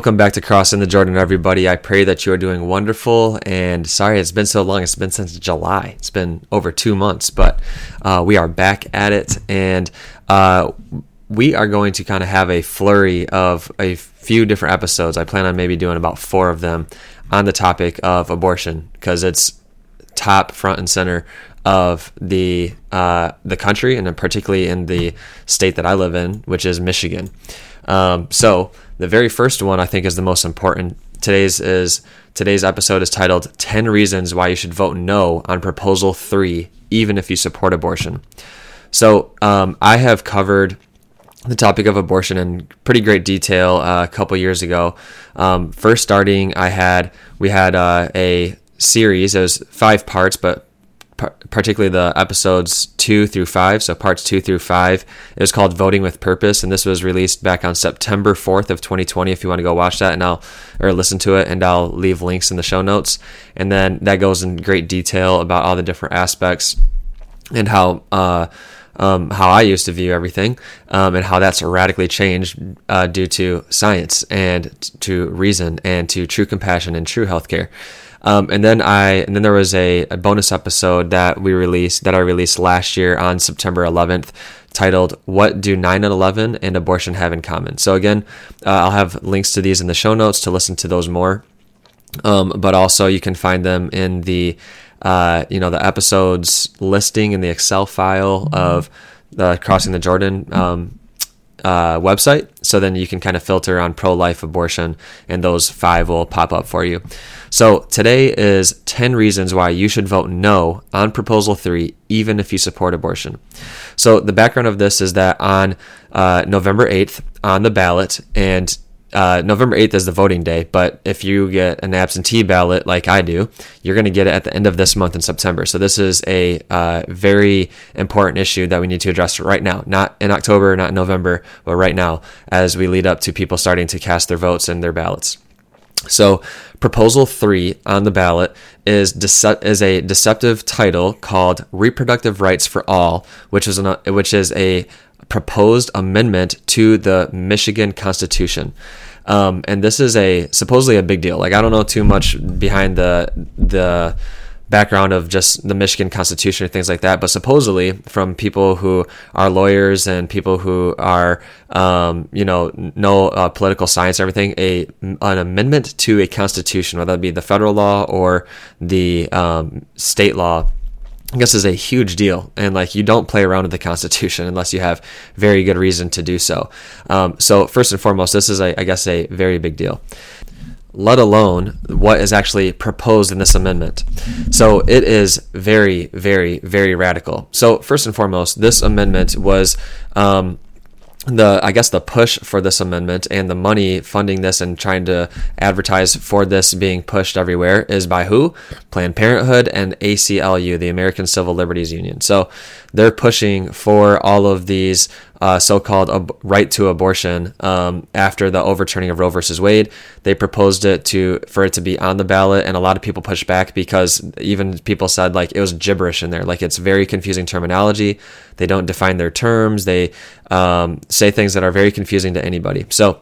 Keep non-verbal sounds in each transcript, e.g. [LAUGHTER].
Welcome back to Crossing the Jordan, everybody. I pray that you are doing wonderful. And sorry, it's been so long. It's been since July. It's been over two months, but uh, we are back at it. And uh, we are going to kind of have a flurry of a few different episodes. I plan on maybe doing about four of them on the topic of abortion because it's top front and center of the uh, the country and particularly in the state that I live in, which is Michigan. Um, so the very first one I think is the most important. Today's is today's episode is titled 10 reasons why you should vote no on proposal 3 even if you support abortion. So, um, I have covered the topic of abortion in pretty great detail uh, a couple years ago. Um, first starting, I had we had uh, a series. It was five parts, but particularly the episodes two through five, so parts two through five. It was called Voting with Purpose, and this was released back on September 4th of 2020. If you want to go watch that and I'll or listen to it, and I'll leave links in the show notes. And then that goes in great detail about all the different aspects and how. Uh, um, how I used to view everything, um, and how that's radically changed uh, due to science and to reason and to true compassion and true healthcare. Um, and then I and then there was a, a, bonus episode that we released that I released last year on September 11th titled "What Do 9 and 11 and Abortion Have in Common." So again, uh, I'll have links to these in the show notes to listen to those more. Um, but also you can find them in the uh, you know the episodes listing in the Excel file of the Crossing the Jordan um, uh, website. So then you can kind of filter on pro life abortion, and those five will pop up for you. So today is 10 reasons why you should vote no on Proposal 3, even if you support abortion. So the background of this is that on uh, November 8th, on the ballot, and uh, November 8th is the voting day, but if you get an absentee ballot like I do, you're going to get it at the end of this month in September. So this is a uh, very important issue that we need to address right now, not in October, not in November, but right now as we lead up to people starting to cast their votes and their ballots. So, proposal three on the ballot is dece- is a deceptive title called "Reproductive Rights for All," which is an, which is a proposed amendment to the Michigan Constitution. Um, and this is a supposedly a big deal. Like I don't know too much behind the the background of just the Michigan Constitution and things like that, but supposedly from people who are lawyers and people who are, um, you know, know uh, political science, and everything, a an amendment to a constitution, whether it be the federal law or the um, state law. I guess is a huge deal, and like you don't play around with the Constitution unless you have very good reason to do so. Um, so first and foremost, this is a, I guess a very big deal let alone what is actually proposed in this amendment. So it is very, very, very radical. So, first and foremost, this amendment was um, the I guess the push for this amendment and the money funding this and trying to advertise for this being pushed everywhere is by who? Planned Parenthood and ACLU, the American Civil Liberties Union. So they're pushing for all of these uh, so-called ab- right to abortion um, after the overturning of Roe versus Wade. They proposed it to for it to be on the ballot, and a lot of people pushed back because even people said like it was gibberish in there, like it's very confusing terminology. They don't define their terms. They um, say things that are very confusing to anybody. So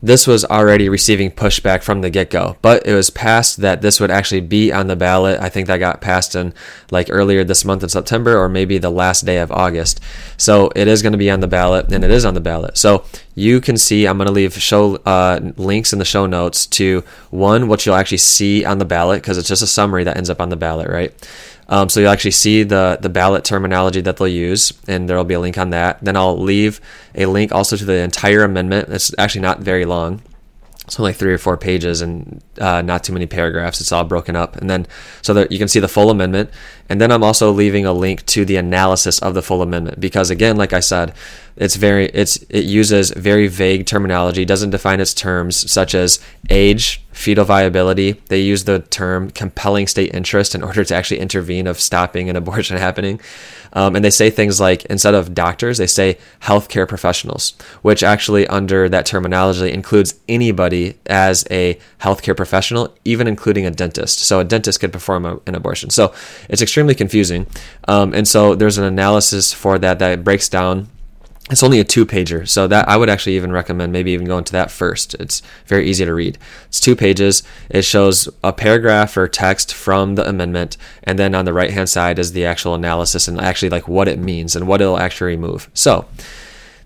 this was already receiving pushback from the get go, but it was passed that this would actually be on the ballot. I think that got passed in like earlier this month in September or maybe the last day of August. So it is going to be on the ballot and it is on the ballot. So you can see, I'm going to leave show uh, links in the show notes to one, what you'll actually see on the ballot because it's just a summary that ends up on the ballot, right? Um, so you'll actually see the, the ballot terminology that they'll use, and there will be a link on that. Then I'll leave a link also to the entire amendment. It's actually not very long. It's only three or four pages and uh, not too many paragraphs. It's all broken up. And then, so that you can see the full amendment. And then I'm also leaving a link to the analysis of the full amendment because, again, like I said, it's very it's it uses very vague terminology doesn't define its terms such as age fetal viability they use the term compelling state interest in order to actually intervene of stopping an abortion [LAUGHS] happening um, and they say things like instead of doctors they say healthcare professionals which actually under that terminology includes anybody as a healthcare professional even including a dentist. So a dentist could perform a, an abortion. So it's extremely confusing. Um, and so there's an analysis for that that breaks down. It's only a two pager so that i would actually even recommend maybe even going to that first. It's very easy to read. It's two pages. It shows a paragraph or text from the amendment. And then on the right hand side is the actual analysis and actually like what it means and what it'll actually remove. So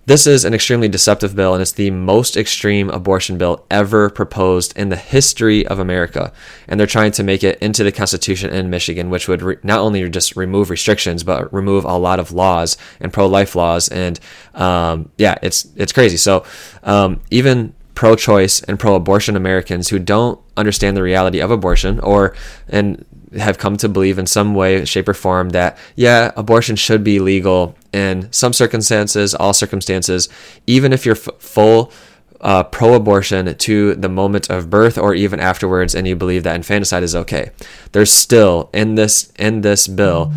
this is an extremely deceptive bill, and it's the most extreme abortion bill ever proposed in the history of America. And they're trying to make it into the Constitution in Michigan, which would re- not only just remove restrictions, but remove a lot of laws and pro-life laws. And um, yeah, it's it's crazy. So um, even pro-choice and pro-abortion Americans who don't understand the reality of abortion, or and have come to believe in some way, shape, or form that, yeah, abortion should be legal in some circumstances, all circumstances, even if you're f- full uh, pro abortion to the moment of birth or even afterwards, and you believe that infanticide is okay. There's still in this in this bill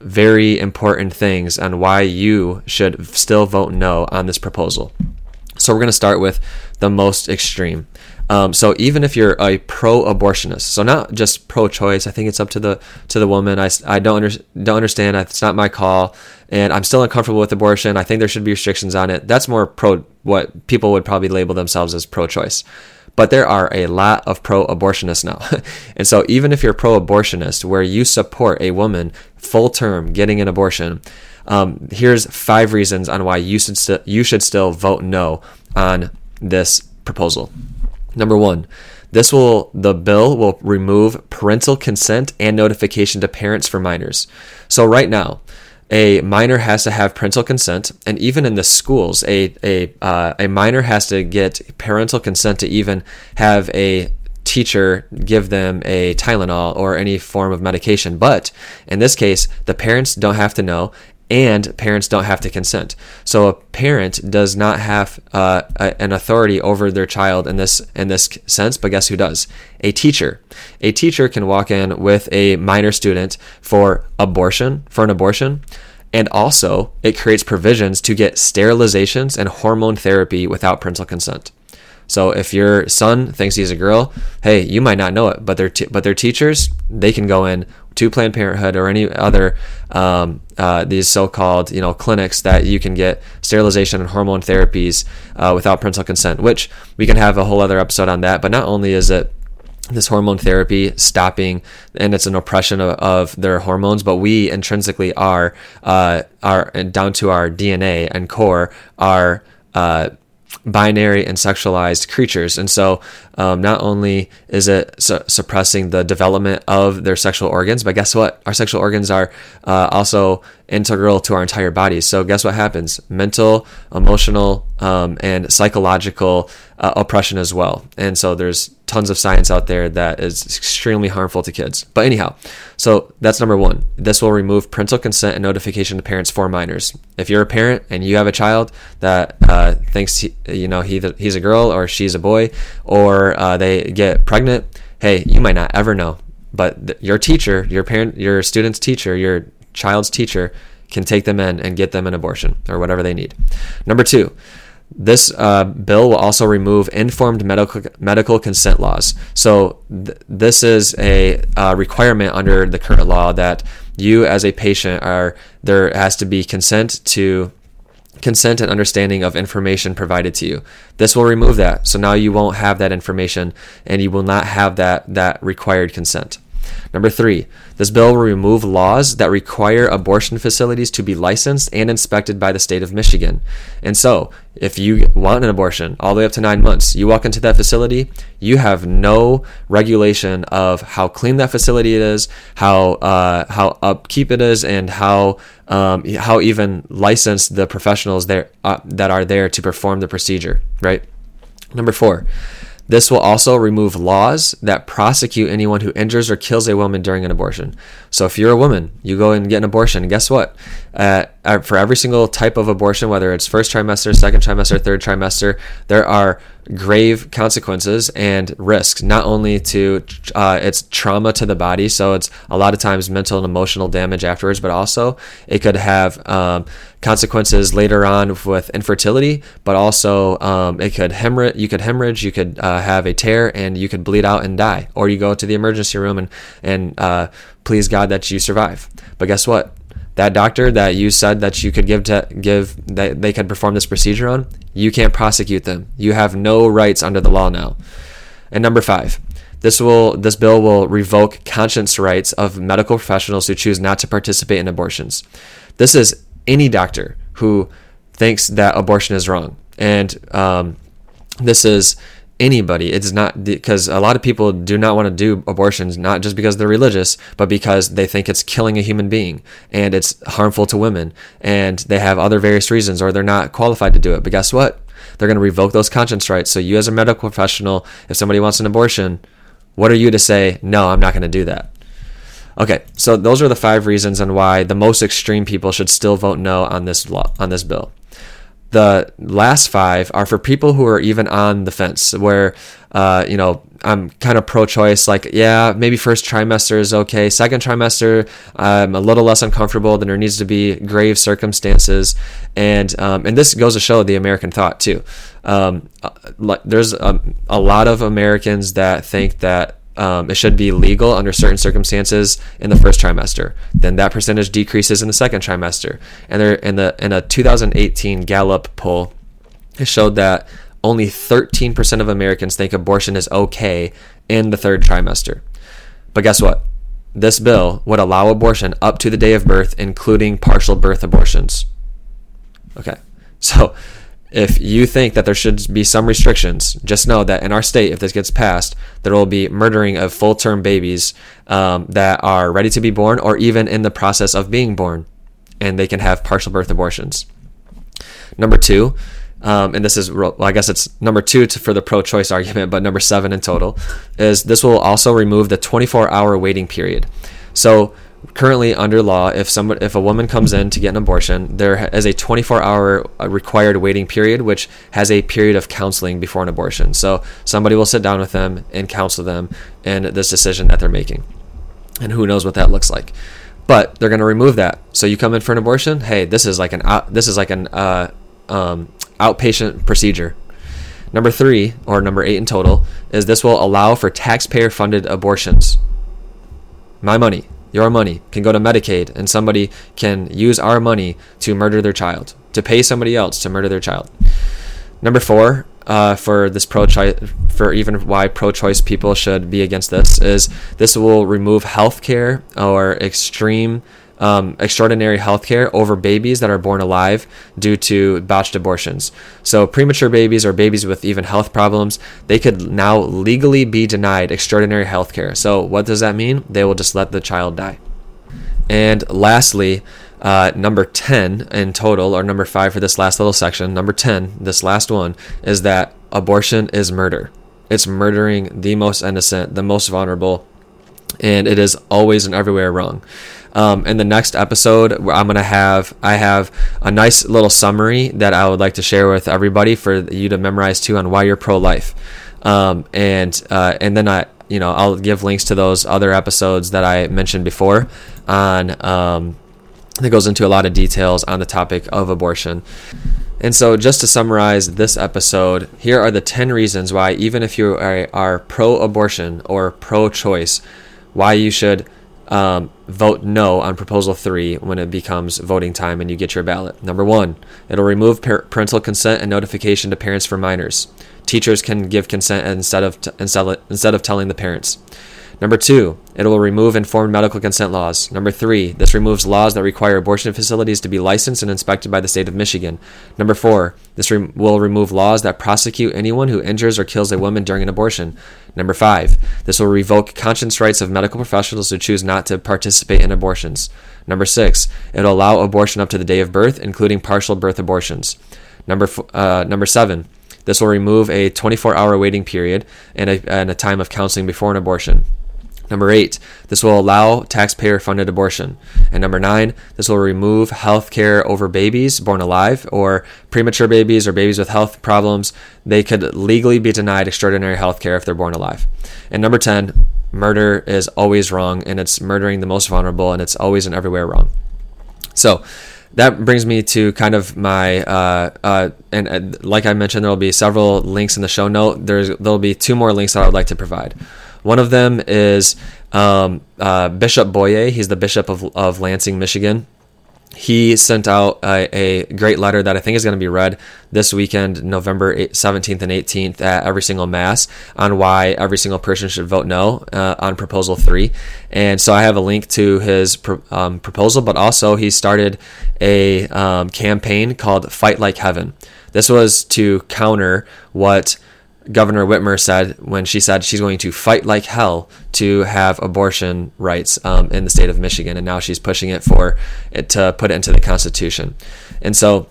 very important things on why you should still vote no on this proposal. So we're going to start with the most extreme. Um, so even if you're a pro-abortionist, so not just pro-choice, I think it's up to the to the woman. I, I don't under, don't understand. It's not my call, and I'm still uncomfortable with abortion. I think there should be restrictions on it. That's more pro what people would probably label themselves as pro-choice. But there are a lot of pro-abortionists now, [LAUGHS] and so even if you're pro-abortionist, where you support a woman full term getting an abortion, um, here's five reasons on why you should st- you should still vote no on this proposal. Number one, this will the bill will remove parental consent and notification to parents for minors. So right now, a minor has to have parental consent, and even in the schools, a a uh, a minor has to get parental consent to even have a teacher give them a Tylenol or any form of medication. But in this case, the parents don't have to know, and parents don't have to consent. So a parent does not have uh, a, an authority over their child in this in this sense. But guess who does? A teacher. A teacher can walk in with a minor student for abortion for an abortion. And also, it creates provisions to get sterilizations and hormone therapy without parental consent. So if your son thinks he's a girl, hey, you might not know it, but their t- but their teachers they can go in to Planned Parenthood or any other um, uh, these so-called you know clinics that you can get sterilization and hormone therapies uh, without parental consent. Which we can have a whole other episode on that. But not only is it this hormone therapy stopping and it's an oppression of, of their hormones but we intrinsically are uh, are down to our dna and core are uh, binary and sexualized creatures. And so, um, not only is it su- suppressing the development of their sexual organs, but guess what? Our sexual organs are uh, also integral to our entire bodies. So, guess what happens? Mental, emotional, um, and psychological uh, oppression as well. And so, there's tons of science out there that is extremely harmful to kids. But anyhow, so that's number one. This will remove parental consent and notification to parents for minors. If you're a parent and you have a child that uh, thinks he, you know he he's a girl or she's a boy, or uh, they get pregnant, hey, you might not ever know. But th- your teacher, your parent, your student's teacher, your child's teacher can take them in and get them an abortion or whatever they need. Number two, this uh, bill will also remove informed medical medical consent laws. So th- this is a uh, requirement under the current law that you, as a patient, are there has to be consent to consent and understanding of information provided to you. This will remove that. So now you won't have that information, and you will not have that that required consent. Number three, this bill will remove laws that require abortion facilities to be licensed and inspected by the state of Michigan. And so, if you want an abortion all the way up to nine months, you walk into that facility, you have no regulation of how clean that facility is, how uh, how upkeep it is, and how um, how even licensed the professionals there uh, that are there to perform the procedure. Right. Number four. This will also remove laws that prosecute anyone who injures or kills a woman during an abortion. So if you're a woman, you go and get an abortion, guess what? Uh, uh, for every single type of abortion, whether it's first trimester, second trimester, third trimester, there are grave consequences and risks, not only to uh, its trauma to the body, so it's a lot of times mental and emotional damage afterwards, but also it could have um, consequences later on with infertility, but also um, it could hemorrhage, you could hemorrhage, you could uh, have a tear, and you could bleed out and die, or you go to the emergency room and and uh, please God that you survive. But guess what? That doctor that you said that you could give to give that they could perform this procedure on, you can't prosecute them. You have no rights under the law now. And number five, this will this bill will revoke conscience rights of medical professionals who choose not to participate in abortions. This is any doctor who thinks that abortion is wrong, and um, this is anybody. It's not because a lot of people do not want to do abortions, not just because they're religious, but because they think it's killing a human being and it's harmful to women and they have other various reasons or they're not qualified to do it. But guess what? They're going to revoke those conscience rights. So, you as a medical professional, if somebody wants an abortion, what are you to say, no, I'm not going to do that? Okay, so those are the five reasons and why the most extreme people should still vote no on this law, on this bill. The last five are for people who are even on the fence, where, uh, you know, I'm kind of pro choice, like, yeah, maybe first trimester is okay. Second trimester, I'm a little less uncomfortable. Then there needs to be grave circumstances. And, um, and this goes to show the American thought, too. Um, uh, there's a, a lot of Americans that think that um, it should be legal under certain circumstances in the first trimester. Then that percentage decreases in the second trimester. And there, in the in a 2018 Gallup poll, it showed that only 13% of Americans think abortion is okay in the third trimester. But guess what? This bill would allow abortion up to the day of birth, including partial birth abortions. Okay, so if you think that there should be some restrictions, just know that in our state, if this gets passed, there will be murdering of full term babies um, that are ready to be born or even in the process of being born, and they can have partial birth abortions. Number two, um, and this is, well, I guess it's number two to, for the pro choice [LAUGHS] argument, but number seven in total, is this will also remove the 24 hour waiting period. So, currently under law, if someone if a woman comes in to get an abortion, there is a 24-hour uh, required waiting period, which has a period of counseling before an abortion. So somebody will sit down with them and counsel them in this decision that they're making, and who knows what that looks like. But they're going to remove that. So you come in for an abortion. Hey, this is like an out, this is like an uh, um, outpatient procedure. Number three, or number eight in total, is this will allow for taxpayer-funded abortions. My money your money can go to Medicaid and somebody can use our money to murder their child, to pay somebody else to murder their child. Number four, uh, for this pro choice, for even why pro choice people should be against this, is this will remove health care or extreme um, extraordinary health care over babies that are born alive due to botched abortions. So, premature babies or babies with even health problems, they could now legally be denied extraordinary health care. So, what does that mean? They will just let the child die. And lastly, uh, number 10 in total, or number 5 for this last little section, number 10, this last one, is that abortion is murder. It's murdering the most innocent, the most vulnerable, and it is always and everywhere wrong. Um, in the next episode, I'm gonna have I have a nice little summary that I would like to share with everybody for you to memorize too on why you're pro-life, um, and uh, and then I you know I'll give links to those other episodes that I mentioned before on um, that goes into a lot of details on the topic of abortion. And so, just to summarize this episode, here are the 10 reasons why, even if you are, are pro abortion or pro choice, why you should um, vote no on proposal three when it becomes voting time and you get your ballot. Number one, it'll remove parental consent and notification to parents for minors. Teachers can give consent instead of t- instead, instead of telling the parents. Number two, it will remove informed medical consent laws. Number three, this removes laws that require abortion facilities to be licensed and inspected by the state of Michigan. Number four, this re- will remove laws that prosecute anyone who injures or kills a woman during an abortion. Number five, this will revoke conscience rights of medical professionals who choose not to participate in abortions. Number six, it'll allow abortion up to the day of birth, including partial birth abortions. Number, f- uh, number seven, this will remove a 24 hour waiting period and a, and a time of counseling before an abortion. Number eight, this will allow taxpayer funded abortion. And number nine, this will remove health care over babies born alive or premature babies or babies with health problems. They could legally be denied extraordinary health care if they're born alive. And number 10, murder is always wrong and it's murdering the most vulnerable and it's always and everywhere wrong. So, that brings me to kind of my uh, uh, and uh, like I mentioned, there will be several links in the show note. There's there'll be two more links that I would like to provide. One of them is um, uh, Bishop Boyea. He's the bishop of, of Lansing, Michigan. he sent out a, a, great letter that I think is going to be read this weekend, November 17th and 18th, at every single Mass on why every single person should vote no uh, on Proposal 3. And so I have a link to his um, proposal, but also he started a um, campaign called Fight Like Heaven. This was to counter what Governor Whitmer said when she said she's going to fight like hell to have abortion rights um, in the state of Michigan, and now she's pushing it for it to put it into the Constitution. And so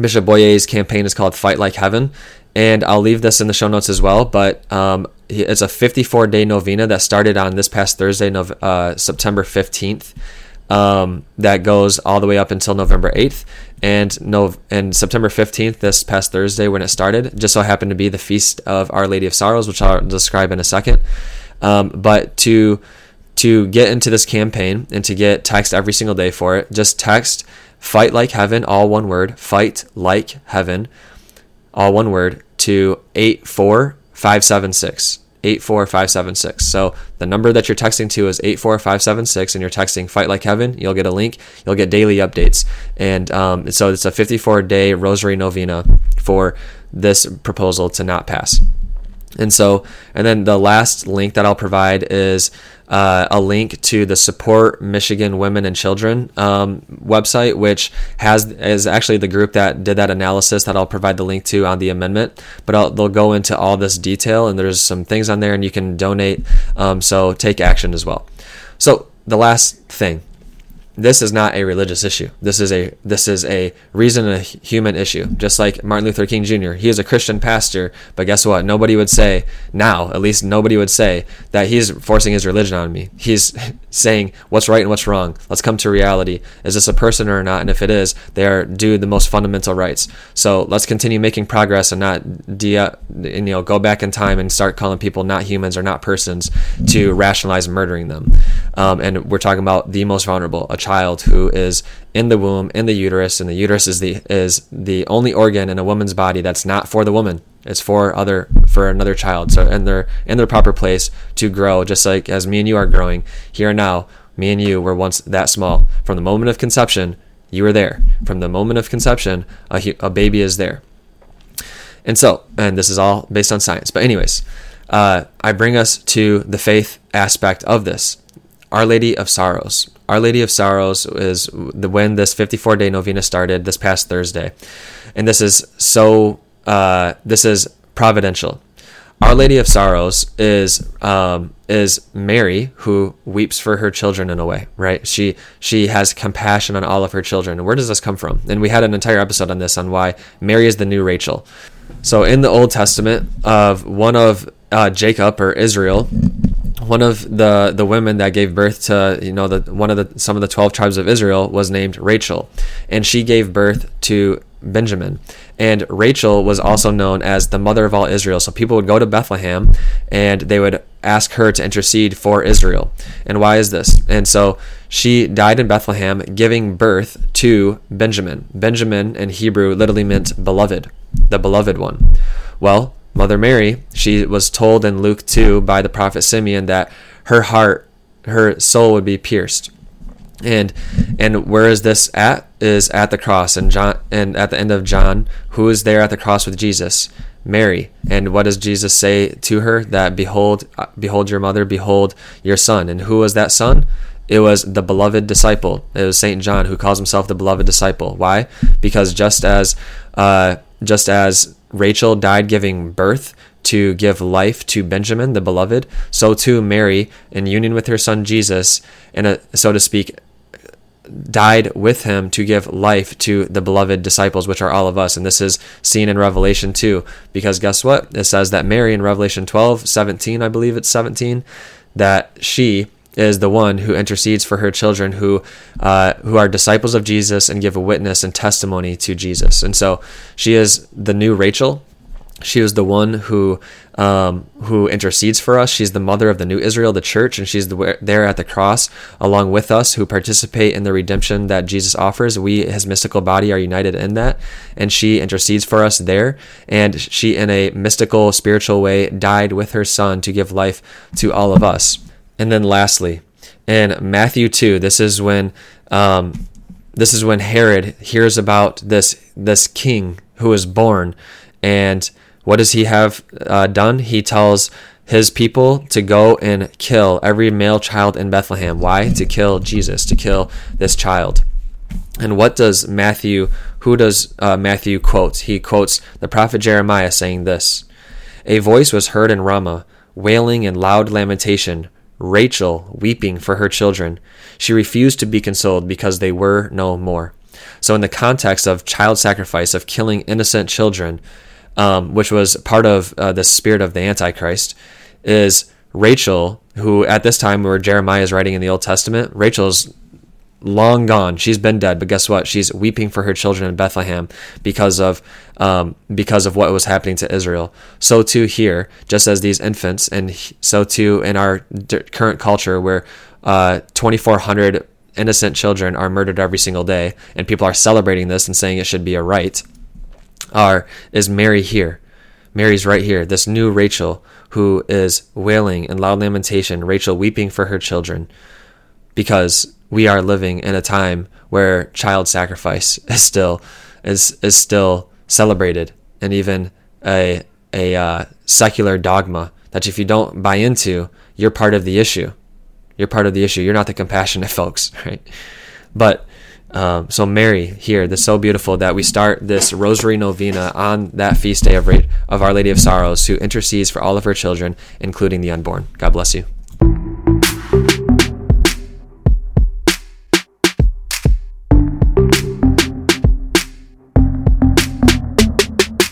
Bishop Boyea's campaign is called Fight Like Heaven, and I'll leave this in the show notes as well. But um, it's a 54 day novena that started on this past Thursday, uh, September 15th um, that goes all the way up until November 8th. And no, and September 15th, this past Thursday when it started, just so happened to be the feast of Our Lady of Sorrows, which I'll describe in a second. Um, but to to get into this campaign and to get text every single day for it, just text "fight like heaven" all one word, "fight like heaven" all one word to eight four five seven six. 84576. So the number that you're texting to is 84576, and you're texting Fight Like Heaven. You'll get a link. You'll get daily updates. And um, so it's a 54 day rosary novena for this proposal to not pass. And so, and then the last link that I'll provide is uh, a link to the Support Michigan Women and Children um, website, which has is actually the group that did that analysis that I'll provide the link to on the amendment. But I'll, they'll go into all this detail, and there's some things on there, and you can donate. Um, so take action as well. So the last thing this is not a religious issue. This is a this is a reason a human issue. Just like Martin Luther King Jr. He is a Christian pastor, but guess what? Nobody would say now, at least nobody would say that he's forcing his religion on me. He's saying what's right and what's wrong. Let's come to reality. Is this a person or not? And if it is, they are due the most fundamental rights. So let's continue making progress and not de- you know go back in time and start calling people not humans or not persons to rationalize murdering them. Um, and we're talking about the most vulnerable, a child who is in the womb, in the uterus, and the uterus is the is the only organ in a woman's body that's not for the woman. It's for other for another child. So and they're in their proper place to grow, just like as me and you are growing here and now. Me and you were once that small. From the moment of conception, you were there. From the moment of conception, a, a baby is there. And so, and this is all based on science. But anyways, uh, I bring us to the faith aspect of this. Our Lady of Sorrows. Our Lady of Sorrows is the when this 54 day novena started this past Thursday, and this is so uh, this is providential. Our Lady of Sorrows is um, is Mary who weeps for her children in a way, right? She she has compassion on all of her children. Where does this come from? And we had an entire episode on this on why Mary is the new Rachel. So in the Old Testament, of one of uh, Jacob or Israel, one of the the women that gave birth to you know the one of the some of the 12 tribes of Israel was named Rachel. And she gave birth to Benjamin. And Rachel was also known as the mother of all Israel. So people would go to Bethlehem and they would ask her to intercede for Israel. And why is this? And so she died in Bethlehem giving birth to Benjamin. Benjamin in Hebrew literally meant beloved the beloved one. Well Mother Mary, she was told in Luke 2 by the prophet Simeon that her heart, her soul would be pierced. And and where is this at? Is at the cross and John and at the end of John, who is there at the cross with Jesus? Mary. And what does Jesus say to her? That behold, behold your mother, behold your son. And who was that son? It was the beloved disciple. It was Saint John who calls himself the beloved disciple. Why? Because just as uh, just as Rachel died giving birth to give life to Benjamin, the beloved, so too Mary, in union with her son Jesus, and a, so to speak, died with him to give life to the beloved disciples, which are all of us. And this is seen in Revelation 2, because guess what? It says that Mary in Revelation 12, 17, I believe it's 17, that she is the one who intercedes for her children who uh, who are disciples of Jesus and give a witness and testimony to Jesus. And so she is the new Rachel. She is the one who um, who intercedes for us. She's the mother of the new Israel, the church, and she's the, there at the cross along with us who participate in the redemption that Jesus offers. We, his mystical body, are united in that, and she intercedes for us there. And she, in a mystical, spiritual way, died with her son to give life to all of us. And then lastly, in Matthew 2, this is when um, this is when Herod hears about this this king who is born, and what does he have uh, done? He tells his people to go and kill every male child in Bethlehem. Why? To kill Jesus, to kill this child. And what does Matthew, who does uh, Matthew quote? He quotes the prophet Jeremiah saying this A voice was heard in Ramah, wailing in loud lamentation, Rachel weeping for her children. She refused to be consoled because they were no more. So, in the context of child sacrifice, of killing innocent children, um, which was part of uh, the spirit of the Antichrist, is Rachel, who at this time where Jeremiah is writing in the Old Testament, Rachel's long gone. She's been dead, but guess what? She's weeping for her children in Bethlehem because of um, because of what was happening to Israel. So too here, just as these infants, and so too in our current culture, where uh, 2,400 innocent children are murdered every single day, and people are celebrating this and saying it should be a right. Are is Mary here? Mary's right here. This new Rachel who is wailing in loud lamentation. Rachel weeping for her children because we are living in a time where child sacrifice [LAUGHS] is still is is still celebrated and even a a uh, secular dogma that if you don't buy into, you're part of the issue. You're part of the issue. You're not the compassionate [LAUGHS] folks, right? But um, so Mary here, that's so beautiful that we start this Rosary Novena on that feast day of, of Our Lady of Sorrows, who intercedes for all of her children, including the unborn. God bless you.